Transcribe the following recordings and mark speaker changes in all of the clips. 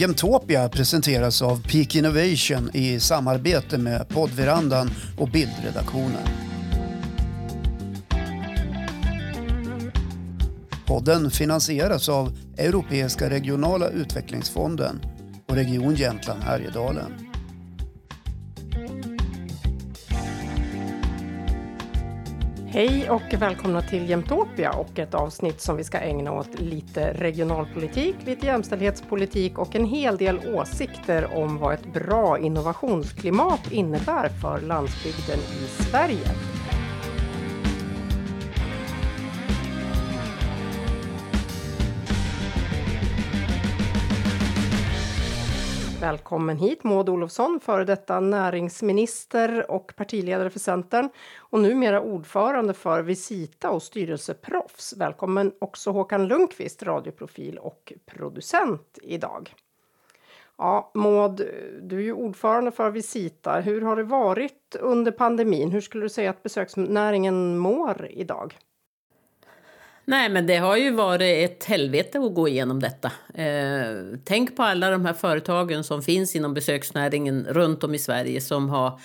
Speaker 1: Jämtopia presenteras av Peak Innovation i samarbete med poddverandan och bildredaktionen. Podden finansieras av Europeiska regionala utvecklingsfonden och Region Jämtland Härjedalen.
Speaker 2: Hej och välkomna till Jämtopia och ett avsnitt som vi ska ägna åt lite regionalpolitik, lite jämställdhetspolitik och en hel del åsikter om vad ett bra innovationsklimat innebär för landsbygden i Sverige. Välkommen hit Maud Olofsson, före detta näringsminister och partiledare för Centern och numera ordförande för Visita och styrelseproffs. Välkommen också Håkan Lundqvist, radioprofil och producent idag. Ja, Maud, du är ju ordförande för Visita. Hur har det varit under pandemin? Hur skulle du säga att besöksnäringen mår idag?
Speaker 3: Nej, men det har ju varit ett helvete att gå igenom detta. Eh, tänk på alla de här företagen som finns inom besöksnäringen runt om i Sverige som har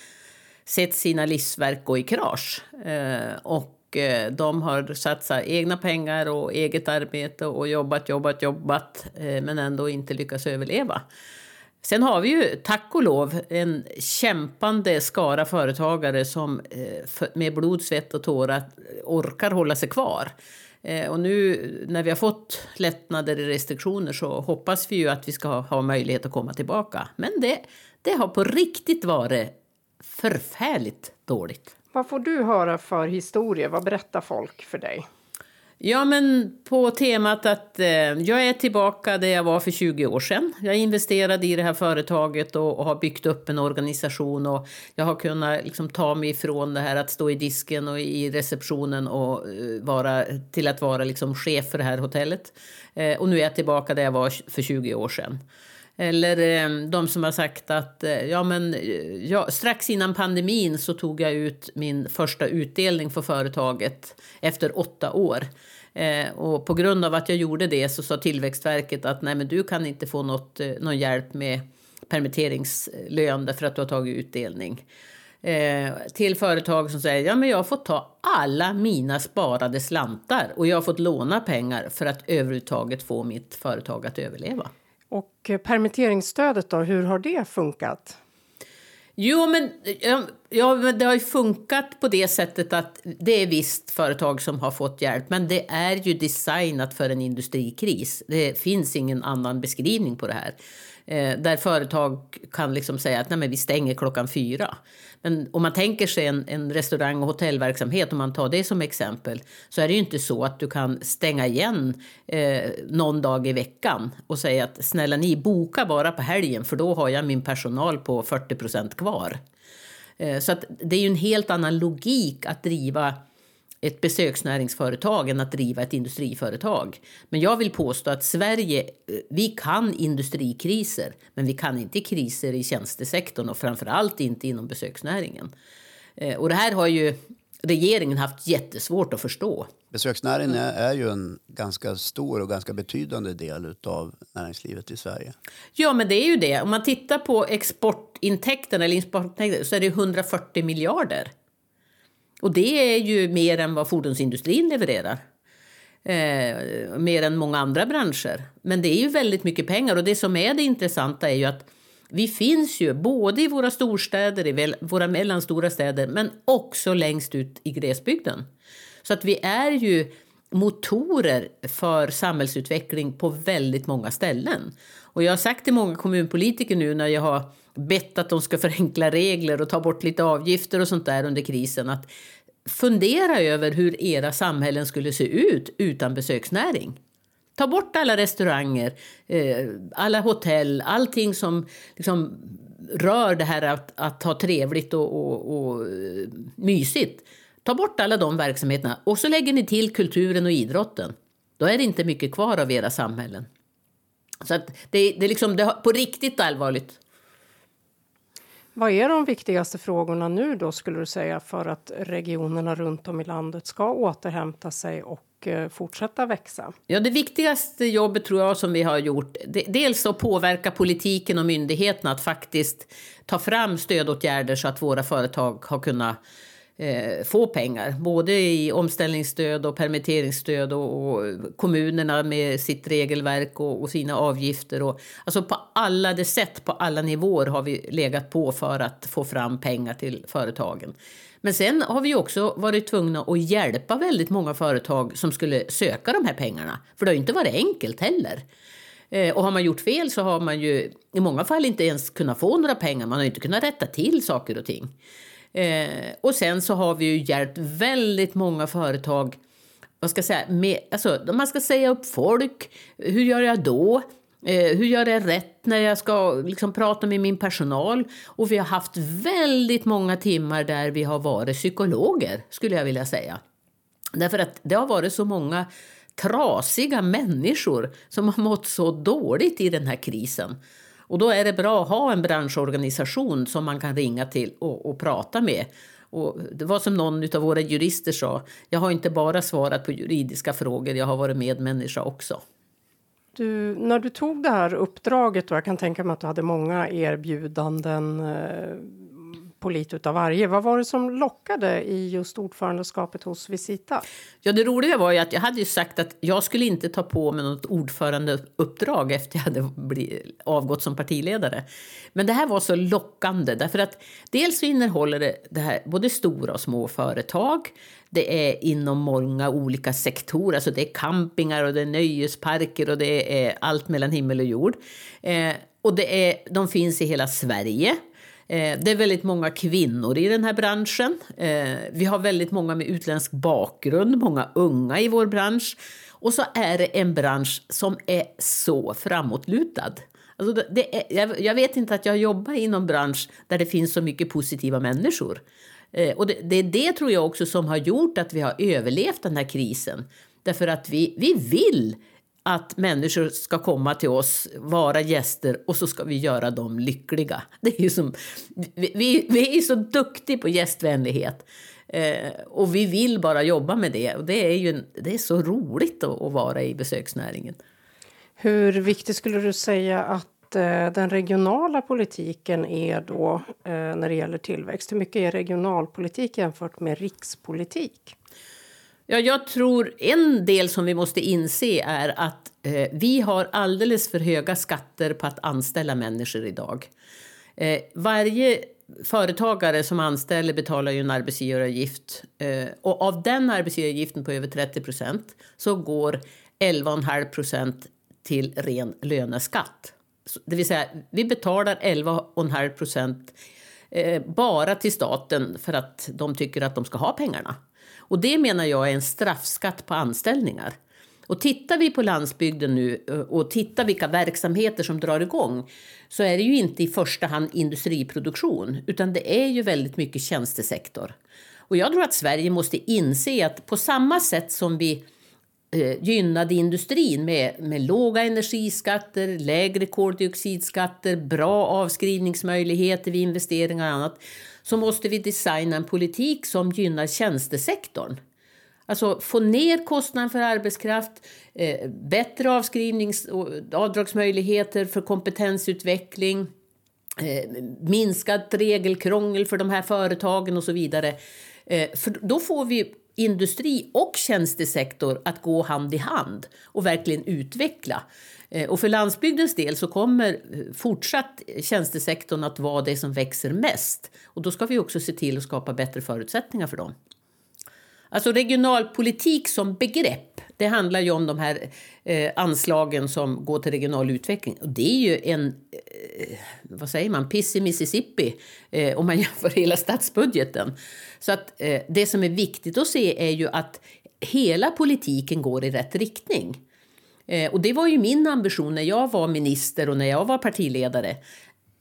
Speaker 3: sett sina livsverk gå i krasch. Eh, och eh, de har satsat egna pengar och eget arbete och jobbat, jobbat, jobbat eh, men ändå inte lyckats överleva. Sen har vi ju, tack och lov, en kämpande skara företagare som eh, med blod, svett och tårar orkar hålla sig kvar. Eh, och nu när vi har fått lättnader i restriktioner så hoppas vi ju att vi ska ha, ha möjlighet att komma tillbaka. Men det, det har på riktigt varit förfärligt dåligt.
Speaker 2: Vad får du höra för historier? Vad berättar folk för dig?
Speaker 3: Ja, men på temat att eh, jag är tillbaka där jag var för 20 år sedan. Jag investerade i det här företaget och, och har byggt upp en organisation och jag har kunnat liksom, ta mig ifrån det här att stå i disken och i receptionen och eh, vara till att vara liksom, chef för det här hotellet. Eh, och nu är jag tillbaka där jag var för 20 år sedan. Eller eh, de som har sagt att eh, ja, men, eh, ja, strax innan pandemin så tog jag ut min första utdelning för företaget efter åtta år. Eh, och på grund av att jag gjorde det så sa Tillväxtverket att nej, men du kan inte få något, eh, någon hjälp med permitteringslön därför att du har tagit utdelning. Eh, till företag som säger ja men jag har fått ta alla mina sparade slantar och jag har fått låna pengar för att överhuvudtaget få mitt företag att överleva.
Speaker 2: Och eh, permitteringsstödet då, hur har det funkat?
Speaker 3: Jo, men ja, det har ju funkat på det sättet att det är visst företag som har fått hjälp, men det är ju designat för en industrikris. Det finns ingen annan beskrivning på det här. Eh, där företag kan liksom säga att Nej, men vi stänger klockan fyra. Men om man tänker sig en, en restaurang och hotellverksamhet, om man tar det som exempel, så är det ju inte så att du kan stänga igen eh, någon dag i veckan och säga att snälla ni, boka bara på helgen för då har jag min personal på 40 procent kvar. Eh, så att det är ju en helt annan logik att driva ett besöksnäringsföretag än att driva ett industriföretag. Men jag vill påstå att Sverige, eh, vi kan industrikriser, men vi kan inte kriser i tjänstesektorn och framförallt inte inom besöksnäringen. Eh, och det här har ju regeringen haft jättesvårt att förstå.
Speaker 1: Besöksnäringen är ju en ganska stor och ganska betydande del av näringslivet i Sverige.
Speaker 3: Ja, men det är ju det. Om man tittar på exportintäkterna eller importintäkterna så är det 140 miljarder och det är ju mer än vad fordonsindustrin levererar. Eh, mer än många andra branscher. Men det är ju väldigt mycket pengar och det som är det intressanta är ju att vi finns ju både i våra storstäder, i våra mellanstora städer, men också längst ut i glesbygden. Så att vi är ju motorer för samhällsutveckling på väldigt många ställen. Och jag har sagt till många kommunpolitiker nu när jag har bett att de ska förenkla regler och ta bort lite avgifter och sånt där under krisen att fundera över hur era samhällen skulle se ut utan besöksnäring. Ta bort alla restauranger, eh, alla hotell, allting som liksom rör det här att, att ha trevligt och, och, och eh, mysigt. Ta bort alla de verksamheterna och så lägger ni till kulturen och idrotten. Då är det inte mycket kvar av era samhällen. Så att det, det är liksom det, på riktigt allvarligt.
Speaker 2: Vad är de viktigaste frågorna nu då skulle du säga för att regionerna runt om i landet ska återhämta sig och eh, fortsätta växa?
Speaker 3: Ja, det viktigaste jobbet tror jag som vi har gjort, det, dels att påverka politiken och myndigheterna att faktiskt ta fram stödåtgärder så att våra företag har kunnat eh, få pengar. Både i omställningsstöd och permitteringsstöd och, och kommunerna med sitt regelverk och, och, sina avgifter. Och, alltså på alla de sätt, på alla nivåer har vi legat på för att få fram pengar till företagen. Men sen har vi också varit tvungna att hjälpa väldigt många företag som skulle söka de här pengarna. För det har inte varit enkelt heller. Eh, och har man gjort fel så har man ju i många fall inte ens kunnat få några pengar. Man har inte kunnat rätta till saker och ting. Eh, och sen så har vi ju hjälpt väldigt många företag vad ska jag säga, med, alltså, man ska säga upp folk. Hur gör jag då? Eh, hur gör jag rätt när jag ska liksom, prata med min personal? Och vi har haft väldigt många timmar där vi har varit psykologer, skulle jag vilja säga. Därför att det har varit så många trasiga människor som har mått så dåligt i den här krisen. Och då är det bra att ha en branschorganisation som man kan ringa till och, och prata med. Och det var som någon av våra jurister sa, jag har inte bara svarat på juridiska frågor, jag har varit medmänniska också.
Speaker 2: Du, när du tog det här uppdraget, och jag kan tänka mig att du hade många erbjudanden eh, på lite utav varje. Vad var det som lockade i just ordförandeskapet hos Visita?
Speaker 3: Ja, det roliga var ju att jag hade ju sagt att jag skulle inte ta på mig något ordförandeuppdrag efter jag hade avgått som partiledare. Men det här var så lockande därför att dels innehåller det, det här både stora och små företag. Det är inom många olika sektorer, alltså det är campingar och det är nöjesparker och det är allt mellan himmel och jord. Eh, och det är, de finns i hela Sverige. Eh, det är väldigt många kvinnor i den här branschen. Eh, vi har väldigt många med utländsk bakgrund, många unga i vår bransch. Och så är det en bransch som är så framåtlutad. Alltså det är, jag vet inte att jag jobbar i en bransch där det finns så mycket positiva människor. Eh, och det, det är det tror jag också som har gjort att vi har överlevt den här krisen. Därför att vi, vi vill att människor ska komma till oss, vara gäster och så ska vi göra dem lyckliga. Det är ju som, vi, vi, är så duktiga på gästvänlighet. Eh, och vi vill bara jobba med det. Och det är ju det är så roligt att, att vara i besöksnäringen.
Speaker 2: Hur viktigt skulle du säga att eh, den regionala politiken är då eh, när det gäller tillväxt? Hur mycket är regionalpolitik jämfört med rikspolitik?
Speaker 3: Ja, jag tror en del som vi måste inse är att eh, vi har alldeles för höga skatter på att anställa människor idag. Eh, varje företagare som anställer betalar ju en arbetsgivaravgift eh, och av den arbetsgivaravgiften på över 30 procent så går 11,5 procent till ren löneskatt. Det vill säga, vi betalar 11,5 procent eh, bara till staten för att de tycker att de ska ha pengarna. Och det menar jag är en straffskatt på anställningar. Och tittar vi på landsbygden nu eh, och tittar vilka verksamheter som drar igång så är det ju inte i första hand industriproduktion utan det är ju väldigt mycket tjänstesektor. Och jag tror att Sverige måste inse att på samma sätt som vi Eh, gynnade industrin med, med låga energiskatter, lägre koldioxidskatter, bra avskrivningsmöjligheter vid investeringar och annat så måste vi designa en politik som gynnar tjänstesektorn. Alltså få ner kostnaden för arbetskraft, eh, bättre avskrivnings och avdragsmöjligheter för kompetensutveckling, eh, minskat regelkrångel för de här företagen och så vidare. Eh, för då får vi industri och tjänstesektor att gå hand i hand och verkligen utveckla. Eh, och för landsbygdens del så kommer eh, fortsatt tjänstesektorn att vara det som växer mest. Och då ska vi också se till att skapa bättre förutsättningar för dem. Alltså regionalpolitik som begrepp, det handlar ju om de här eh, anslagen som går till regional utveckling. Och det är ju en, eh, vad säger man, piss i Mississippi eh, om man jämför hela statsbudgeten. Så att eh, det som är viktigt att se är ju att hela politiken går i rätt riktning. Eh, och det var ju min ambition när jag var minister och när jag var partiledare.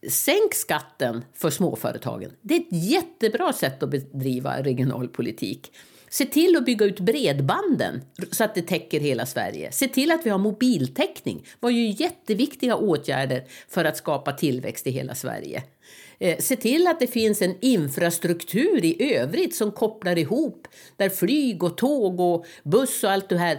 Speaker 3: Sänk skatten för småföretagen. Det är ett jättebra sätt att bedriva regionalpolitik. Se till att bygga ut bredbanden så att det täcker hela Sverige. Se till att vi har mobiltäckning. Det var ju jätteviktiga åtgärder för att skapa tillväxt i hela Sverige. Eh, se till att det finns en infrastruktur i övrigt som kopplar ihop där flyg och tåg och buss och allt det här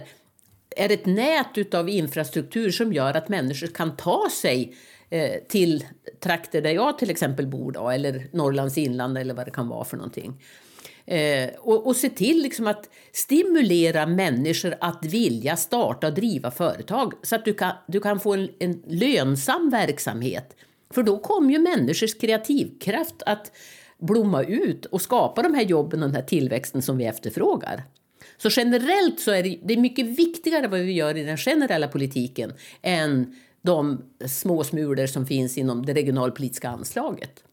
Speaker 3: är ett nät av infrastruktur som gör att människor kan ta sig eh, till trakter där jag till exempel bor då, eller Norrlands inland eller vad det kan vara för någonting. Eh, och, och se till liksom att stimulera människor att vilja starta och driva företag så att du kan, du kan få en, en lönsam verksamhet. För då kommer ju människors kreativkraft att blomma ut och skapa de här jobben och den här tillväxten som vi efterfrågar. Så generellt så är det, det är mycket viktigare vad vi gör i den generella politiken än de små smulor som finns inom det regionalpolitiska anslaget.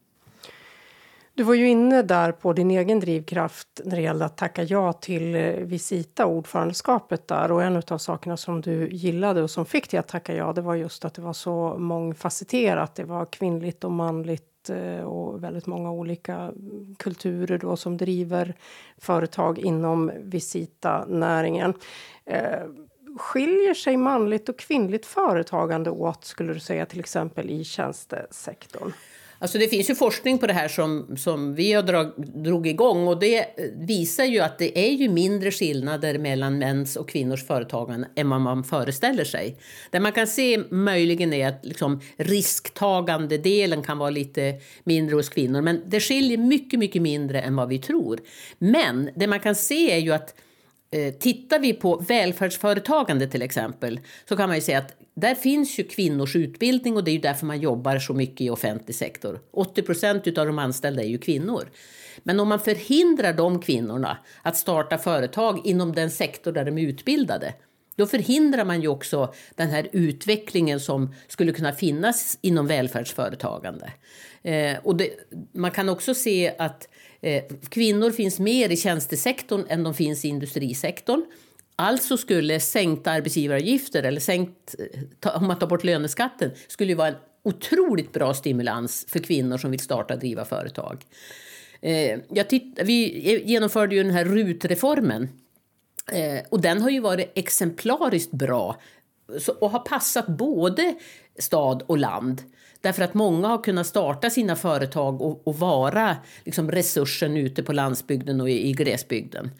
Speaker 2: Du var ju inne där på din egen drivkraft när det gällde att tacka ja till eh, Visita, ordförandeskapet där. Och en av sakerna som du gillade och som fick dig att tacka ja, det var just att det var så mångfacetterat. Det var kvinnligt och manligt eh, och väldigt många olika kulturer då som driver företag inom Visita-näringen. Eh, skiljer sig manligt och kvinnligt företagande åt, skulle du säga, till exempel i tjänstesektorn?
Speaker 3: Alltså det finns ju forskning på det här som, som vi har drag, drog igång och det visar ju att det är ju mindre skillnader mellan mäns och kvinnors företagande än vad man föreställer sig. Det man kan se möjligen är att liksom risktagande delen kan vara lite mindre hos kvinnor men det skiljer mycket, mycket mindre än vad vi tror. Men det man kan se är ju att eh, Tittar vi på välfärdsföretagande till exempel så kan man ju säga att där finns ju kvinnors utbildning och det är ju därför man jobbar så mycket i offentlig sektor. 80 procent av de anställda är ju kvinnor. Men om man förhindrar de kvinnorna att starta företag inom den sektor där de är utbildade då förhindrar man ju också den här utvecklingen som skulle kunna finnas inom välfärdsföretagande. Eh, och det, man kan också se att eh, Eh, kvinnor finns mer i tjänstesektorn än de finns i industrisektorn. Alltså skulle sänkta arbetsgivaravgifter eller sänkt, eh, om man tar bort löneskatten skulle vara en otroligt bra stimulans för kvinnor som vill starta och driva företag. Eh, jag titt, vi e-, genomförde ju den här RUT-reformen och den har ju varit exemplariskt bra och har passat både stad och land. Därför att många har kunnat starta sina företag och, och vara liksom, resursen ute på landsbygden och i, i glesbygden.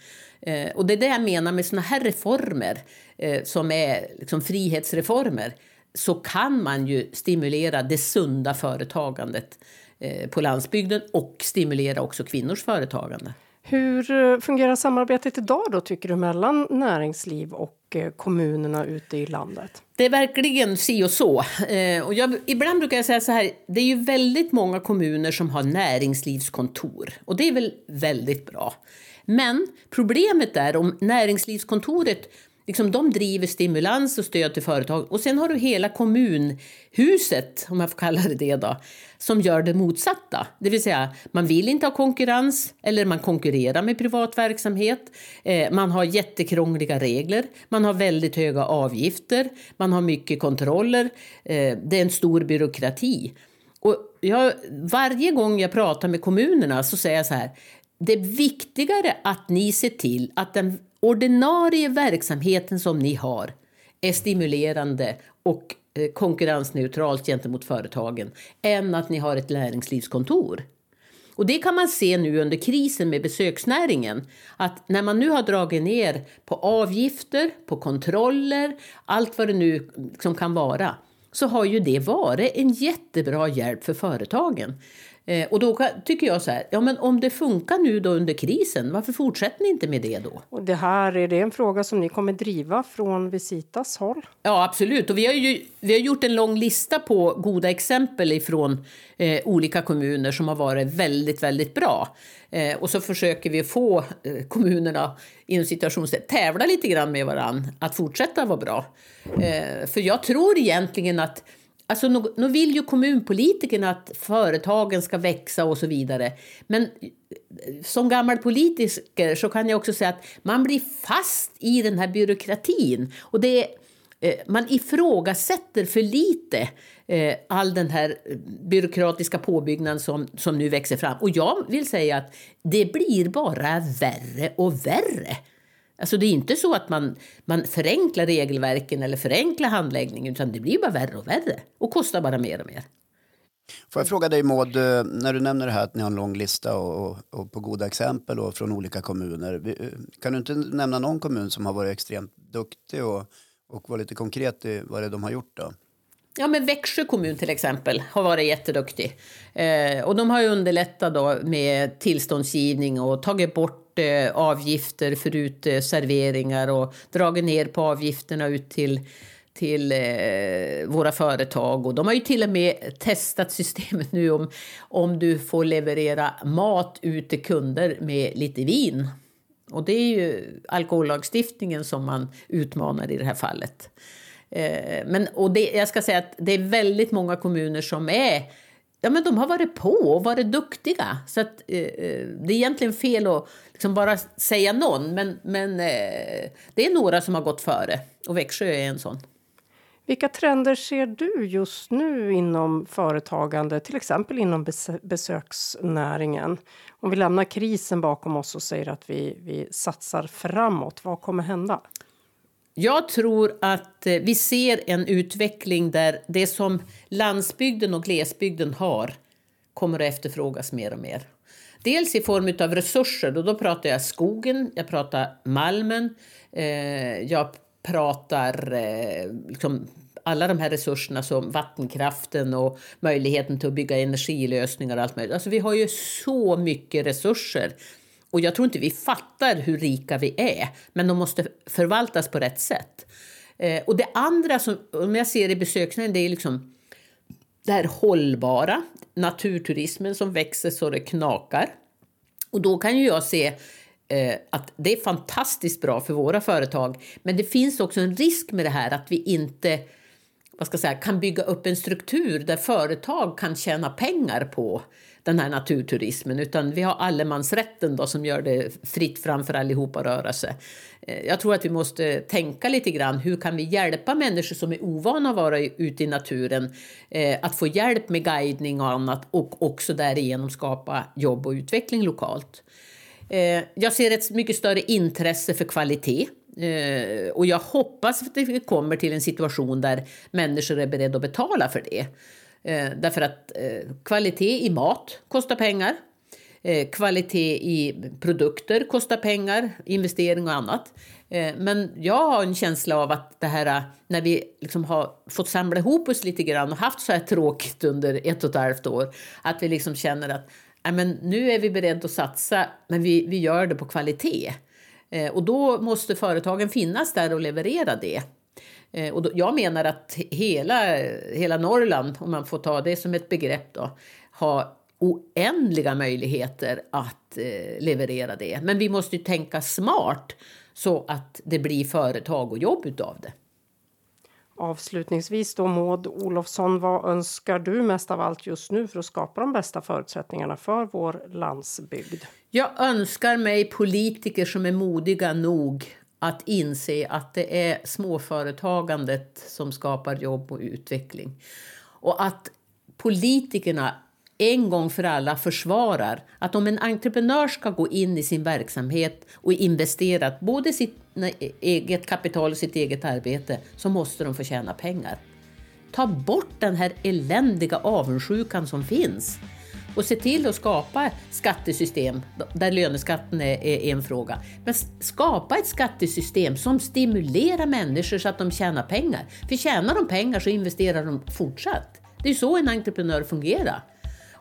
Speaker 3: Eh, och det är det jag menar med såna här reformer eh, som är liksom frihetsreformer så kan man ju stimulera det sunda företagandet eh, på landsbygden och stimulera också kvinnors företagande.
Speaker 2: Hur eh, fungerar samarbetet idag då tycker du mellan näringsliv och och eh, kommunerna ute i landet?
Speaker 3: Det är verkligen si och så. Eh, och jag, ibland brukar jag säga så här, det är ju väldigt många kommuner som har näringslivskontor och det är väl väldigt bra. Men problemet är om näringslivskontoret Liksom de driver stimulans och stöd till företag. Och sen har du hela kommunhuset, om jag får kalla det det då, som gör det motsatta. Det vill säga, man vill inte ha konkurrens eller man konkurrerar med privat verksamhet. Eh, man har jättekrångliga regler, man har väldigt höga avgifter, man har mycket kontroller. Eh, det är en stor byråkrati. Och jag, varje gång jag pratar med kommunerna så säger jag så här, det är viktigare att ni ser till att den ordinarie verksamheten som ni har är stimulerande och eh, konkurrensneutralt gentemot företagen än att ni har ett näringslivskontor. Och det kan man se nu under krisen med besöksnäringen. Att när man nu har dragit ner på avgifter, på kontroller, allt vad det nu som kan vara, så har ju det varit en jättebra hjälp för företagen. Eh, och då tycker jag så här, ja men om det funkar nu då under krisen, varför fortsätter ni inte med det då?
Speaker 2: Och det här, är det en fråga som ni kommer driva från Visitas håll?
Speaker 3: Ja, absolut. Och vi har ju vi har gjort en lång lista på goda exempel ifrån eh, olika kommuner som har varit väldigt, väldigt bra. Eh, och så försöker vi få eh, kommunerna inom situationstecken tävla lite grann med varann att fortsätta vara bra. Eh, för jag tror egentligen att Alltså, nu, nu vill ju kommunpolitikerna att företagen ska växa och så vidare. Men eh, som gammal politiker så kan jag också säga att man blir fast i den här byråkratin. Och det är, man ifrågasätter för lite eh, all den här eh, byråkratiska påbyggnaden som, som nu växer fram. Och jag vill säga att det blir bara värre och värre. Alltså det är inte så att man, man förenklar regelverken eller förenklar handläggningen utan det blir bara värre och värre och kostar bara mer och mer.
Speaker 1: Får jag fråga dig Maud, eh, när du nämner det här att ni har en lång lista och, och, på goda exempel och från olika kommuner. Eh, Kan du inte nämna någon kommun som har varit extremt duktig och, och vara lite konkret i vad det är de har gjort då?
Speaker 3: Ja, men Växjö kommun till exempel har varit jätteduktig. Eh, och de har underlättat då med tillståndsgivning och tagit bort eh, avgifter för uteserveringar eh, och dragit ner på avgifterna ut till, till eh, våra företag. Och de har ju till och med testat systemet nu om, om du får leverera mat ut till kunder med lite vin. Och det är ju alkohollagstiftningen som man utmanar i det här fallet. Eh, men, och det, jag ska säga att det är väldigt många kommuner som är Ja, men de har varit på och varit duktiga. Så att, eh, eh, det är egentligen fel att liksom bara säga någon, men, men eh, det är några som har gått före. Och Växjö är en sån.
Speaker 2: Vilka trender ser du just nu inom företagande, till exempel inom besöksnäringen? Om vi lämnar krisen bakom oss och säger att vi, vi satsar framåt, vad kommer hända?
Speaker 3: Jag tror att eh, vi ser en utveckling där det som landsbygden och glesbygden har kommer att efterfrågas mer och mer. Dels i form av resurser, och då pratar jag skogen, jag pratar malmen, eh, jag pratar eh, liksom alla de här resurserna som vattenkraften och möjligheten till att bygga energilösningar och allt möjligt. Alltså vi har ju så mycket resurser och jag tror inte vi fattar hur rika vi är, men de måste förvaltas på rätt sätt. Eh, och det andra som om jag ser i besöksnäringen, det är liksom det här hållbara, naturturismen som växer så det knakar. Och då kan ju jag se eh, att det är fantastiskt bra för våra företag, men det finns också en risk med det här att vi inte vad ska jag säga, kan bygga upp en struktur där företag kan tjäna pengar på den här naturturismen utan vi har allemansrätten då som gör det fritt fram för allihopa att röra sig. Eh, jag tror att vi måste tänka lite grann hur kan vi hjälpa människor som är ovana att vara ute i naturen eh, att få hjälp med guidning och annat och också därigenom skapa jobb och utveckling lokalt. Eh, jag ser ett mycket större intresse för kvalitet. Eh, och jag hoppas att vi kommer till en situation där människor är beredda att betala för det. Eh, därför att eh, kvalitet i mat kostar pengar. Eh, kvalitet i produkter kostar pengar, investering och annat. Eh, men jag har en känsla av att det här när vi liksom har fått samla ihop oss lite grann och haft så här tråkigt under ett och ett halvt år, att vi liksom känner att "Nej, men nu är vi beredda att satsa, men vi, vi gör det på kvalitet. Eh, och då måste företagen finnas där och leverera det. Eh, och då, jag menar att hela, hela Norrland, om man får ta det som ett begrepp, då, har oändliga möjligheter att eh, leverera det. Men vi måste ju tänka smart så att det blir företag och jobb utav det.
Speaker 2: Avslutningsvis då Maud Olofsson, vad önskar du mest av allt just nu för att skapa de bästa förutsättningarna för vår landsbygd?
Speaker 3: Jag önskar mig politiker som är modiga nog att inse att det är småföretagandet som skapar jobb och utveckling. Och att politikerna en gång för alla försvarar att om en entreprenör ska gå in i sin verksamhet och investera både sitt eget kapital och sitt eget arbete så måste de få tjäna pengar. Ta bort den här eländiga avundsjukan som finns och se till att skapa skattesystem där löneskatten är, en fråga. Men skapa ett skattesystem som stimulerar människor så att de tjänar pengar. För tjänar de pengar så investerar de fortsatt. Det är så en entreprenör fungerar.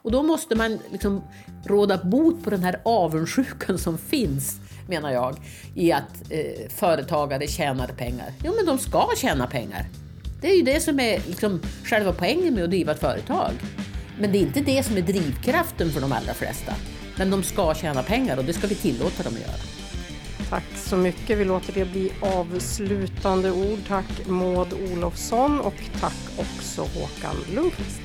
Speaker 3: Och då måste man liksom råda bot på den här avundsjukan som finns, menar jag, i att eh, företagare tjänar pengar. Jo, men de ska tjäna pengar. Det är ju det som är liksom själva poängen med att driva ett företag. Men det är inte det som är drivkraften för de allra flesta. Men de ska tjäna pengar och det ska vi tillåta dem att göra.
Speaker 2: Tack så mycket. Vi låter det bli avslutande ord. Tack Maud Olofsson och tack också Håkan Lundqvist.